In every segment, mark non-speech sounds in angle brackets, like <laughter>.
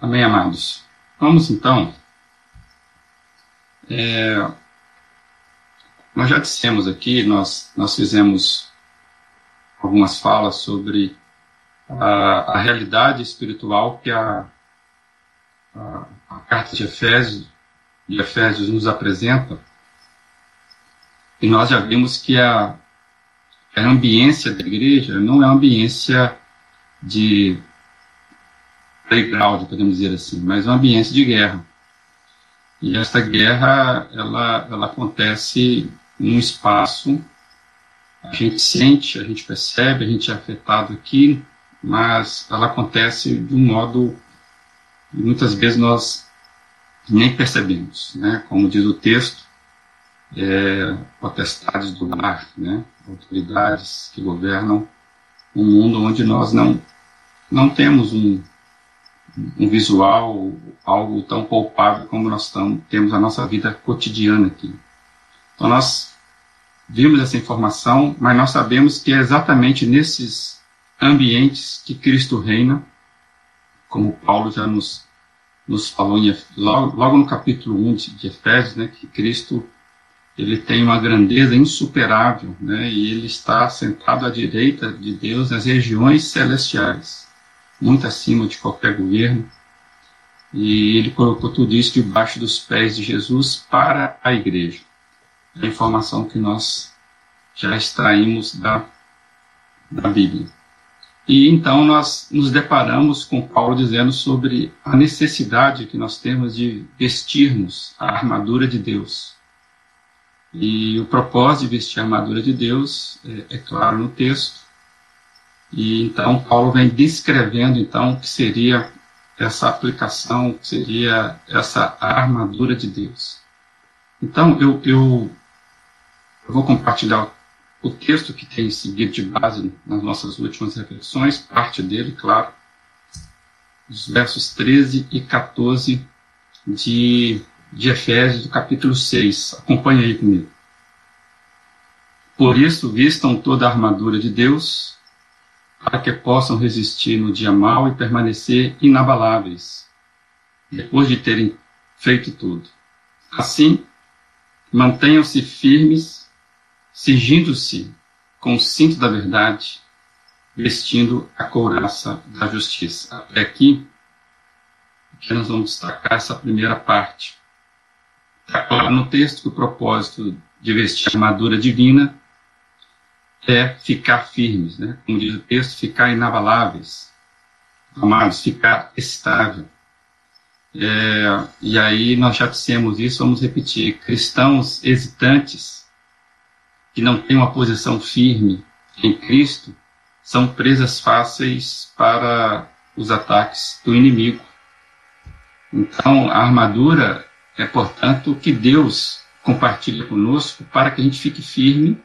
Amém, amados. Vamos então. É, nós já dissemos aqui, nós, nós fizemos algumas falas sobre a, a realidade espiritual que a, a, a, carta de Efésios, de Efésios nos apresenta. E nós já vimos que a, a ambiência da igreja não é uma ambiência de playground, podemos dizer assim, mas uma ambiência de guerra. E esta guerra, ela, ela acontece em um espaço, a gente sente, a gente percebe, a gente é afetado aqui, mas ela acontece de um modo que muitas vezes nós nem percebemos, né? Como diz o texto, é, potestades do lar, né? Autoridades que governam um mundo onde nós não não temos um um visual, algo tão palpável como nós tamo, temos a nossa vida cotidiana aqui. Então nós vimos essa informação, mas nós sabemos que é exatamente nesses ambientes que Cristo reina, como Paulo já nos, nos falou em, logo, logo no capítulo 1 de, Efésios, né, que Cristo ele tem uma grandeza insuperável, né, e ele está sentado à direita de Deus nas regiões celestiais muito acima de qualquer governo. E ele colocou tudo isso debaixo dos pés de Jesus para a igreja. A informação que nós já extraímos da, da Bíblia. E então nós nos deparamos com Paulo dizendo sobre a necessidade que nós temos de vestirmos a armadura de Deus. E o propósito de vestir a armadura de Deus é, é claro no texto, e então Paulo vem descrevendo então o que seria essa aplicação, o que seria essa armadura de Deus. Então eu, eu, eu vou compartilhar o texto que tem seguido de base nas nossas últimas reflexões, parte dele, claro, os versos 13 e 14 de, de Efésios, do capítulo 6. Acompanhe aí comigo. Por isso, vistam toda a armadura de Deus para que possam resistir no dia mau e permanecer inabaláveis, depois de terem feito tudo. Assim, mantenham-se firmes, cingindo-se com o cinto da verdade, vestindo a couraça da justiça. Até aqui, que nós vamos destacar essa primeira parte. Está claro no texto que o propósito de vestir a armadura divina é ficar firmes, né? como diz o texto, ficar inabaláveis, amados, ficar estável. É, e aí nós já dissemos isso, vamos repetir: cristãos hesitantes, que não têm uma posição firme em Cristo, são presas fáceis para os ataques do inimigo. Então, a armadura é, portanto, que Deus compartilha conosco para que a gente fique firme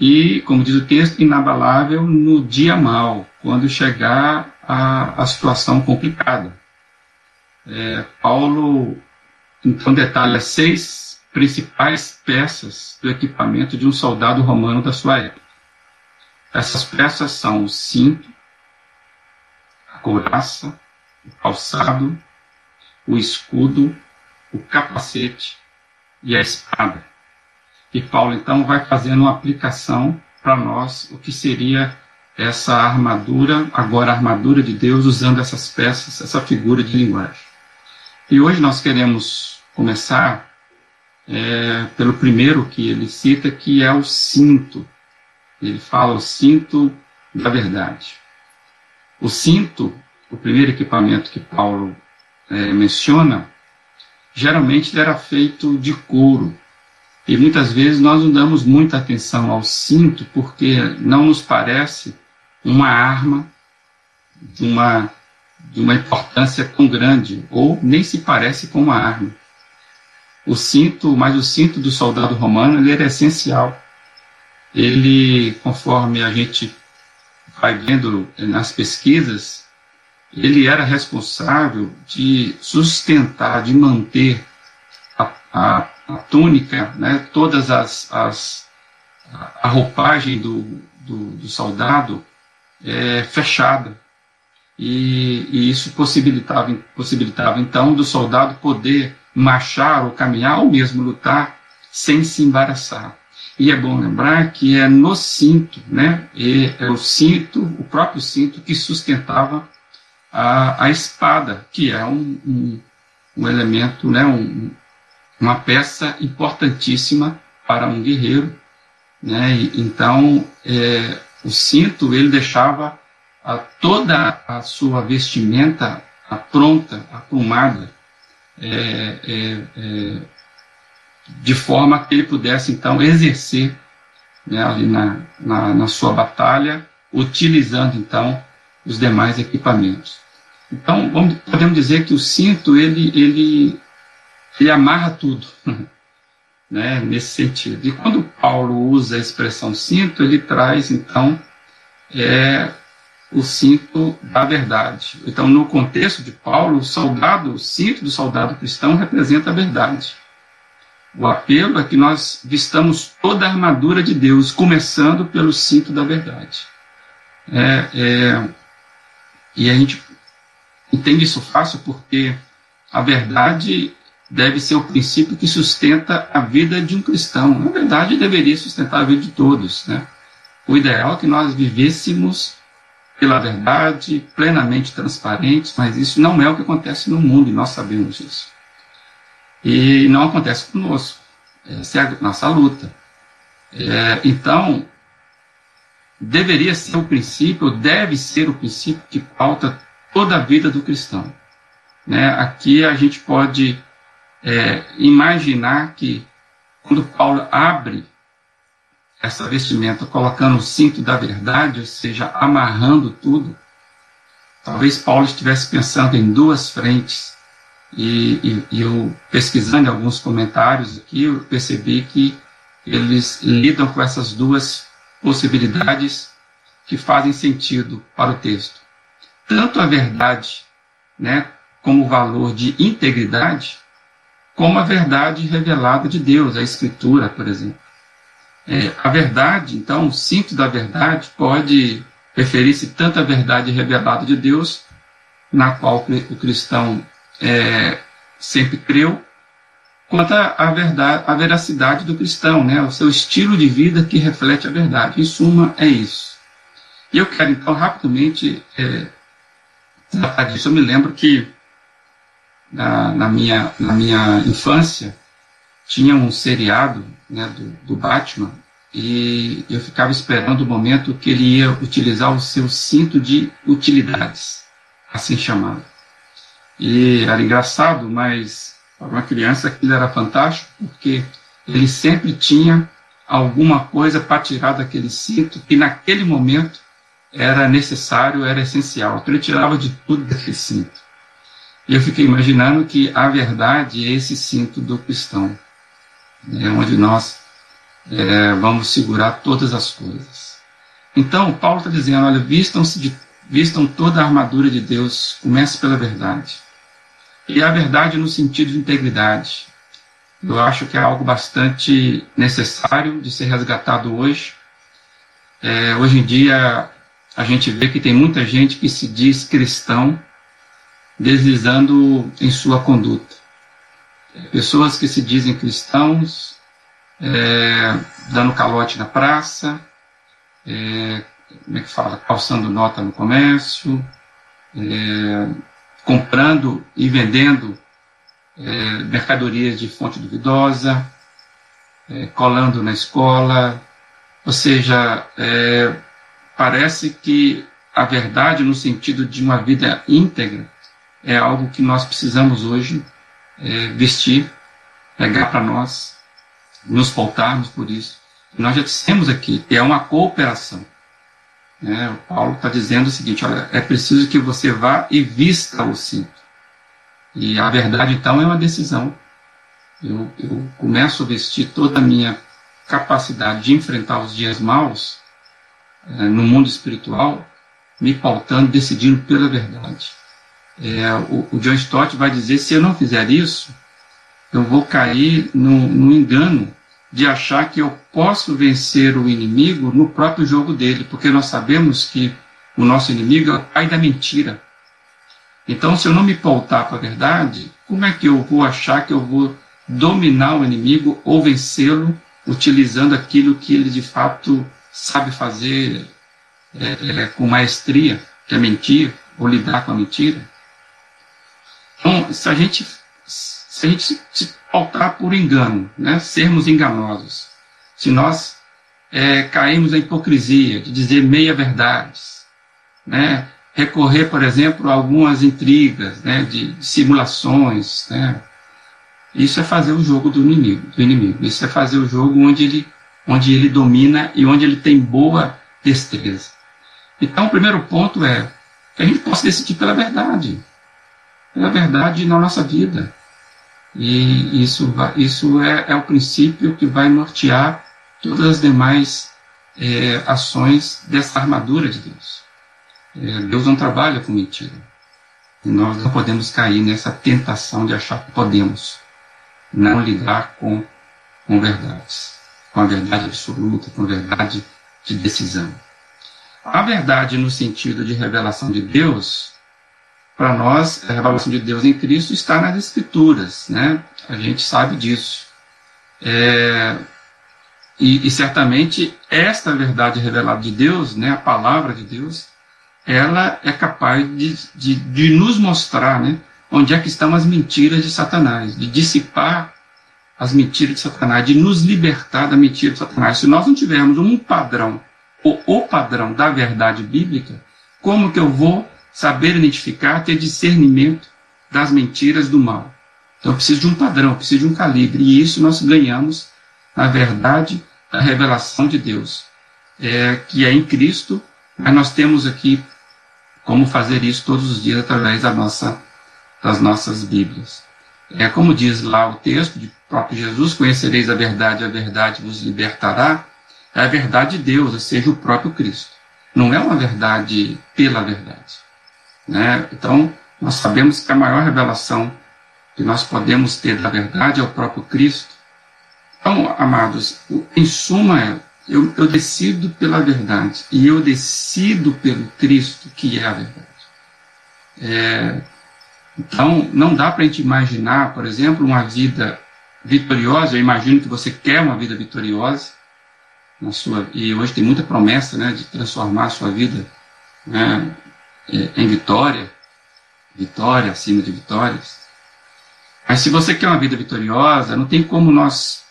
e, como diz o texto, inabalável no dia mal, quando chegar a, a situação complicada. É, Paulo, então, detalha seis principais peças do equipamento de um soldado romano da sua época. Essas peças são o cinto, a couraça, o calçado, o escudo, o capacete e a espada. E Paulo então vai fazendo uma aplicação para nós o que seria essa armadura, agora a armadura de Deus, usando essas peças, essa figura de linguagem. E hoje nós queremos começar é, pelo primeiro que ele cita, que é o cinto. Ele fala o cinto da verdade. O cinto, o primeiro equipamento que Paulo é, menciona, geralmente era feito de couro, e muitas vezes nós não damos muita atenção ao cinto porque não nos parece uma arma de uma, de uma importância tão grande, ou nem se parece com uma arma. O cinto, mas o cinto do soldado romano, ele era essencial. Ele, conforme a gente vai vendo nas pesquisas, ele era responsável de sustentar, de manter a, a a túnica, né, todas as, as a roupagem do, do, do soldado é fechada. e, e isso possibilitava, possibilitava então do soldado poder marchar ou caminhar ou mesmo lutar sem se embaraçar. E é bom lembrar que é no cinto, né? E é o cinto, o próprio cinto que sustentava a, a espada, que é um, um, um elemento, né? Um, uma peça importantíssima para um guerreiro, né? E, então, é, o cinto ele deixava a, toda a sua vestimenta pronta, aprumada, é, é, é, de forma que ele pudesse então exercer né, ali na, na, na, sua batalha, utilizando então os demais equipamentos. Então vamos, podemos dizer que o cinto ele, ele, ele amarra tudo, <laughs> né, nesse sentido. E quando Paulo usa a expressão cinto, ele traz então é, o cinto da verdade. Então, no contexto de Paulo, o soldado, o cinto do soldado cristão representa a verdade. O apelo é que nós vistamos toda a armadura de Deus, começando pelo cinto da verdade. É, é, e a gente entende isso fácil porque a verdade deve ser o princípio que sustenta a vida de um cristão. Na verdade, deveria sustentar a vida de todos. Né? O ideal é que nós vivêssemos pela verdade, plenamente transparentes, mas isso não é o que acontece no mundo e nós sabemos disso. E não acontece conosco. Essa é a nossa luta. É, então, deveria ser o princípio, deve ser o princípio que pauta toda a vida do cristão. Né? Aqui a gente pode é, imaginar que quando Paulo abre essa vestimenta colocando o cinto da verdade, ou seja, amarrando tudo, talvez Paulo estivesse pensando em duas frentes. E, e, e eu, pesquisando alguns comentários aqui, eu percebi que eles lidam com essas duas possibilidades que fazem sentido para o texto. Tanto a verdade, né, como valor de integridade, como a verdade revelada de Deus, a Escritura, por exemplo. É, a verdade, então, o cinto da verdade pode referir-se tanto à verdade revelada de Deus, na qual o cristão é, sempre creu, quanto à verdade, à veracidade do cristão, né? o seu estilo de vida que reflete a verdade. Em suma, é isso. E eu quero, então, rapidamente é, tratar disso. Eu me lembro que na, na, minha, na minha infância tinha um seriado né, do, do Batman, e eu ficava esperando o momento que ele ia utilizar o seu cinto de utilidades, assim chamado. E era engraçado, mas para uma criança aquilo era fantástico, porque ele sempre tinha alguma coisa para tirar daquele cinto que naquele momento era necessário, era essencial. Então ele tirava de tudo daquele cinto. E eu fiquei imaginando que a verdade é esse cinto do cristão é onde nós é, vamos segurar todas as coisas. Então, Paulo está dizendo: olha, vistam-se de, vistam toda a armadura de Deus, comece pela verdade. E a verdade no sentido de integridade. Eu acho que é algo bastante necessário de ser resgatado hoje. É, hoje em dia, a gente vê que tem muita gente que se diz cristão, deslizando em sua conduta. Pessoas que se dizem cristãos, é, dando calote na praça, é, como é que fala, calçando nota no comércio, é, comprando e vendendo é, mercadorias de fonte duvidosa, é, colando na escola, ou seja, é, parece que a verdade no sentido de uma vida íntegra é algo que nós precisamos hoje é, vestir, pegar para nós, nos pautarmos por isso. Nós já dissemos aqui é uma cooperação. Né? O Paulo está dizendo o seguinte: olha, é preciso que você vá e vista o cinto. E a verdade, então, é uma decisão. Eu, eu começo a vestir toda a minha capacidade de enfrentar os dias maus é, no mundo espiritual, me pautando, decidindo pela verdade é, o, o John Stott vai dizer: se eu não fizer isso, eu vou cair no, no engano de achar que eu posso vencer o inimigo no próprio jogo dele, porque nós sabemos que o nosso inimigo é o pai da mentira. Então, se eu não me pautar para a verdade, como é que eu vou achar que eu vou dominar o inimigo ou vencê-lo utilizando aquilo que ele de fato sabe fazer é, é, com maestria, que é mentir, ou lidar com a mentira? Se a gente, se a gente se pautar por engano, né, sermos enganosos, se nós é, cairmos na hipocrisia de dizer meia-verdades, né, recorrer, por exemplo, a algumas intrigas, né, de, de simulações, né, isso é fazer o jogo do inimigo, do inimigo. Isso é fazer o jogo onde ele, onde ele domina e onde ele tem boa destreza. Então, o primeiro ponto é que a gente possa decidir pela verdade, pela verdade na nossa vida. E isso, isso é, é o princípio que vai nortear todas as demais é, ações dessa armadura de Deus. É, Deus não trabalha com mentira. E nós não podemos cair nessa tentação de achar que podemos não lidar com, com verdades, com a verdade absoluta, com a verdade de decisão. A verdade no sentido de revelação de Deus, para nós, a revelação de Deus em Cristo está nas Escrituras, né? A gente sabe disso. É, e, e, certamente esta verdade revelada de Deus, né, a palavra de Deus, ela é capaz de, de, de nos mostrar né, onde é que estão as mentiras de Satanás, de dissipar as mentiras de Satanás, de nos libertar da mentira de Satanás. Se nós não tivermos um padrão, ou o padrão da verdade bíblica, como que eu vou saber identificar, ter discernimento das mentiras do mal? Então eu preciso de um padrão, eu preciso de um calibre, e isso nós ganhamos na verdade da revelação de Deus, é, que é em Cristo, mas nós temos aqui como fazer isso todos os dias através da nossa, das nossas Bíblias. É como diz lá o texto de próprio Jesus: Conhecereis a verdade, a verdade vos libertará. É a verdade de Deus, ou seja, o próprio Cristo. Não é uma verdade pela verdade. Né? Então, nós sabemos que a maior revelação que nós podemos ter da verdade é o próprio Cristo. Então, amados, em suma, é, eu, eu decido pela verdade e eu decido pelo Cristo, que é a verdade. É, então, não dá para a gente imaginar, por exemplo, uma vida vitoriosa. Eu imagino que você quer uma vida vitoriosa na sua e hoje tem muita promessa, né, de transformar a sua vida né, é, em vitória, vitória acima de vitórias. Mas se você quer uma vida vitoriosa, não tem como nós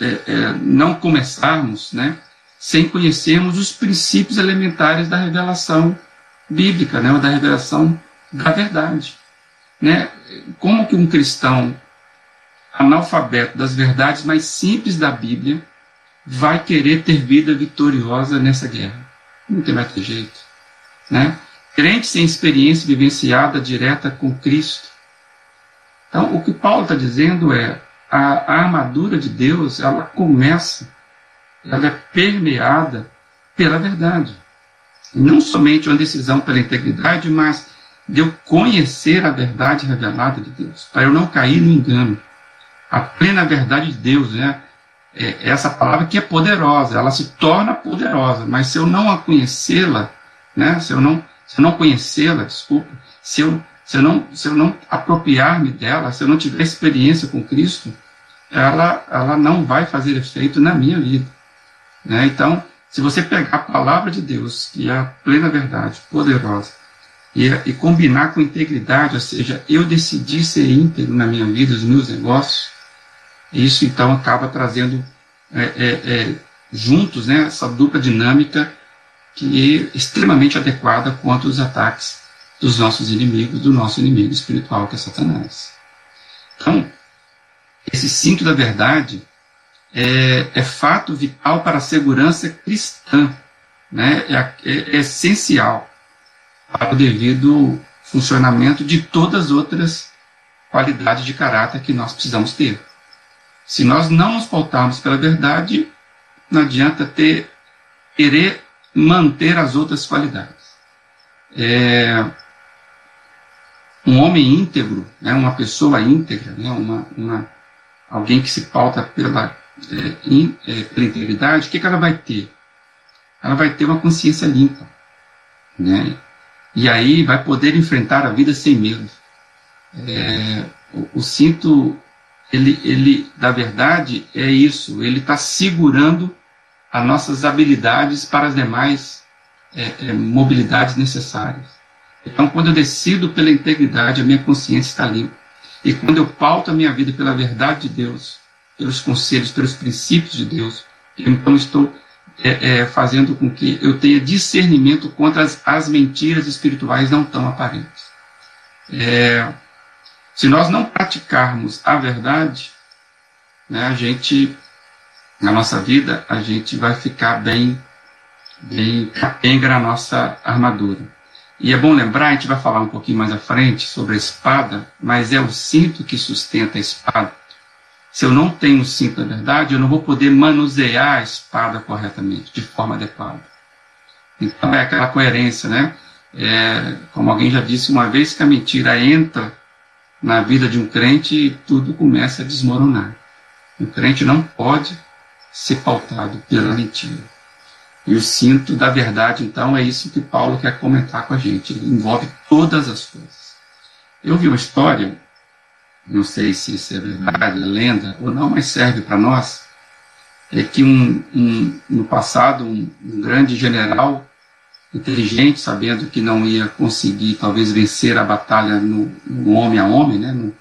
é, é, não começarmos, né, sem conhecermos os princípios elementares da revelação bíblica, né, ou da revelação da verdade. Né? Como que um cristão analfabeto das verdades mais simples da Bíblia vai querer ter vida vitoriosa nessa guerra? Não tem mais jeito. Né? Crente sem experiência vivenciada direta com Cristo. Então, o que Paulo está dizendo é a, a armadura de Deus, ela começa, ela é permeada pela verdade. Não somente uma decisão pela integridade, mas de eu conhecer a verdade revelada de Deus, para eu não cair no engano. A plena verdade de Deus, né? É essa palavra que é poderosa, ela se torna poderosa, mas se eu não a conhecê-la, né? Se eu não, se eu não conhecê-la, desculpa, se eu, se eu não, se eu não apropriar-me dela, se eu não tiver experiência com Cristo, ela, ela não vai fazer efeito na minha vida. Né? Então, se você pegar a palavra de Deus, que é a plena verdade, poderosa, e, e combinar com integridade, ou seja, eu decidi ser íntegro na minha vida, nos meus negócios, isso então acaba trazendo é, é, é, juntos né, essa dupla dinâmica que é extremamente adequada contra os ataques dos nossos inimigos, do nosso inimigo espiritual, que é Satanás. Então, esse cinto da verdade é, é fato vital para a segurança cristã, né? é, é, é essencial para o devido funcionamento de todas as outras qualidades de caráter que nós precisamos ter. Se nós não nos pautarmos pela verdade, não adianta ter querer manter as outras qualidades. É, um homem íntegro, né, uma pessoa íntegra, né, uma, uma, alguém que se pauta pela, é, in, é, pela integridade, o que, que ela vai ter? Ela vai ter uma consciência limpa. Né? E aí vai poder enfrentar a vida sem medo. É, o, o, cinto, ele, ele, da verdade, é isso. Ele está segurando as nossas habilidades para as demais é, é, mobilidades necessárias. Então, quando eu decido pela integridade, a minha consciência está limpa. E quando eu pauto a minha vida pela verdade de Deus, pelos conselhos, pelos princípios de Deus, então estou é, é, fazendo com que eu tenha discernimento contra as, as mentiras espirituais não tão aparentes. É, se nós não praticarmos a verdade, né, a gente, na nossa vida, a gente vai ficar bem, bem capenga na nossa armadura. E é bom lembrar, a gente vai falar um pouquinho mais à frente sobre a espada, mas é o cinto que sustenta a espada. Se eu não tenho o cinto da verdade, eu não vou poder manusear a espada corretamente, de forma adequada. Então é aquela coerência, né? É, como alguém já disse, uma vez que a mentira entra na vida de um crente, tudo começa a desmoronar. O crente não pode ser pautado pela mentira. E o cinto da verdade, então, é isso que Paulo quer comentar com a gente. Ele envolve todas as coisas. Eu vi uma história não sei se isso é verdade, é lenda ou não, mas serve para nós, é que um, um, no passado um, um, grande general inteligente, sabendo que não ia conseguir talvez vencer a batalha no, no homem a homem, né, no,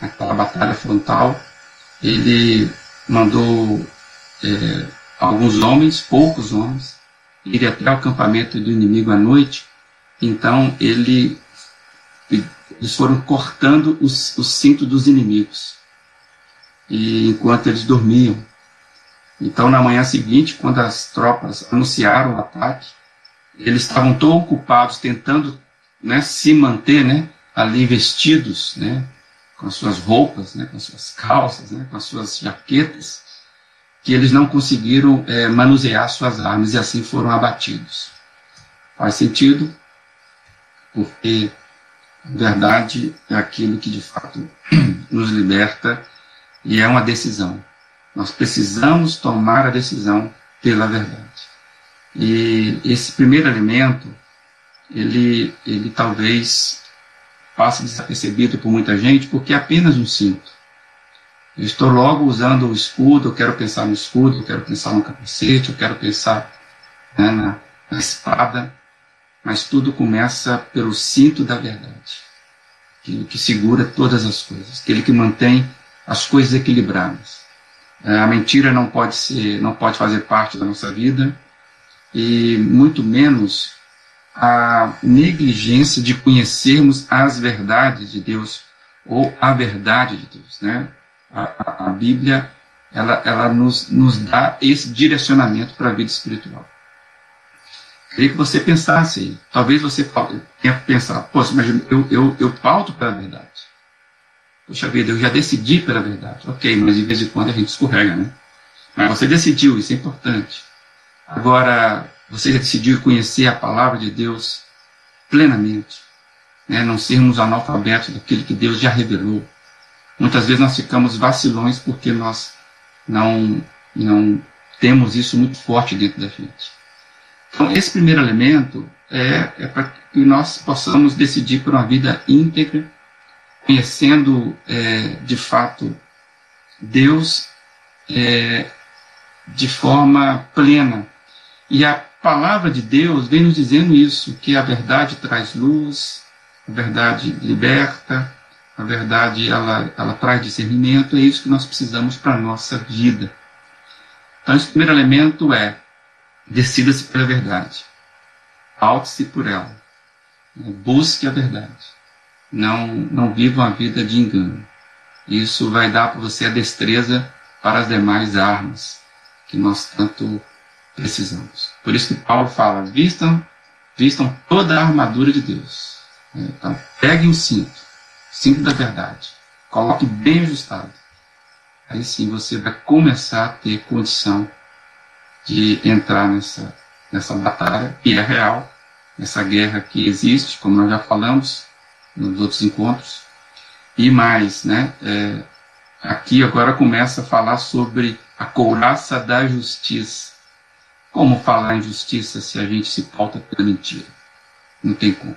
naquela batalha frontal, ele mandou é, alguns homens, poucos homens, ir até o acampamento do inimigo à noite. Então ele eles foram cortando os, o cinto dos inimigos. E enquanto eles dormiam. Então, na manhã seguinte, quando as tropas anunciaram o ataque, eles estavam tão ocupados tentando né, se manter né, ali vestidos, né, com as suas roupas, né, com as suas calças, né, com as suas jaquetas, que eles não conseguiram é, manusear suas armas e assim foram abatidos. Faz sentido, porque Verdade é aquilo que de fato <clears throat> nos liberta e é uma decisão. Nós precisamos tomar a decisão pela verdade. E esse primeiro alimento, ele, ele talvez passe desapercebido por muita gente porque é apenas um cinto. Estou logo usando o escudo, eu quero pensar no escudo, eu quero pensar no capacete, eu quero pensar né, na, na espada mas tudo começa pelo cinto da verdade, aquele que segura todas as coisas, aquele que mantém as coisas equilibradas. É, a mentira não pode ser, não pode fazer parte da nossa vida e muito menos a negligência de conhecermos as verdades de Deus ou a verdade de Deus, né? A, a, Bíblia ela, ela nos, nos dá esse direcionamento para a vida espiritual. Queria que você pensasse, talvez você tenha pensado, poxa, mas eu, eu, eu pauto pela verdade. Poxa vida, eu já decidi pela verdade. Ok, mas de vez em quando a gente escorrega, né? Mas você decidiu, isso é importante. Agora, você já decidiu conhecer a palavra de Deus plenamente. Né? Não sermos analfabetos daquilo que Deus já revelou. Muitas vezes nós ficamos vacilões porque nós não, não temos isso muito forte dentro da gente. Então, esse primeiro elemento é, é para que nós possamos decidir por uma vida íntegra, conhecendo é, de fato Deus é, de forma plena. E a palavra de Deus vem nos dizendo isso, que a verdade traz luz, a verdade liberta, a verdade ela, ela traz discernimento, é isso que nós precisamos para a nossa vida. Então, esse primeiro elemento é Decida-se pela verdade. Paute-se por ela. Busque a verdade. Não, não viva uma vida de engano. Isso vai dar para você a destreza para as demais armas que nós tanto precisamos. Por isso que Paulo fala: vistam, vistam toda a armadura de Deus. Então, pegue o cinto, cinto da verdade, coloque bem ajustado. Aí sim você vai começar a ter condição de entrar nessa, nessa batalha, que é real, essa guerra que existe, como nós já falamos nos outros encontros. E mais, né, é, aqui agora começa a falar sobre a couraça da justiça. Como falar em justiça se a gente se pauta pela mentira? Não tem como.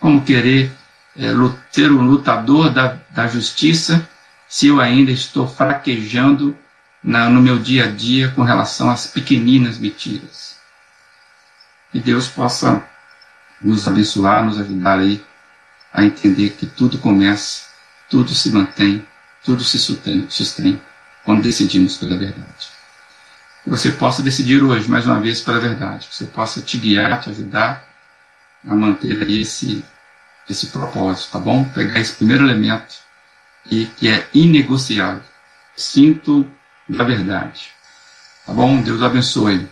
Como querer é, ser um lutador da, da justiça se eu ainda estou fraquejando na, no meu dia a dia com relação às pequeninas mentiras? Que Deus possa nos abençoar, nos ajudar aí a entender que tudo começa, tudo se mantém, tudo se sustém, sustém quando decidimos pela verdade. Que você possa decidir hoje, mais uma vez, pela verdade. Que você possa te guiar, te ajudar a manter esse, esse propósito, tá bom? Pegar esse primeiro elemento e que é inegociável. Sinto da verdade. Tá bom? Deus abençoe.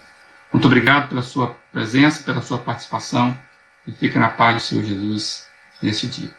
Muito obrigado pela sua presença, pela sua participação e fique na paz do Senhor Jesus neste dia.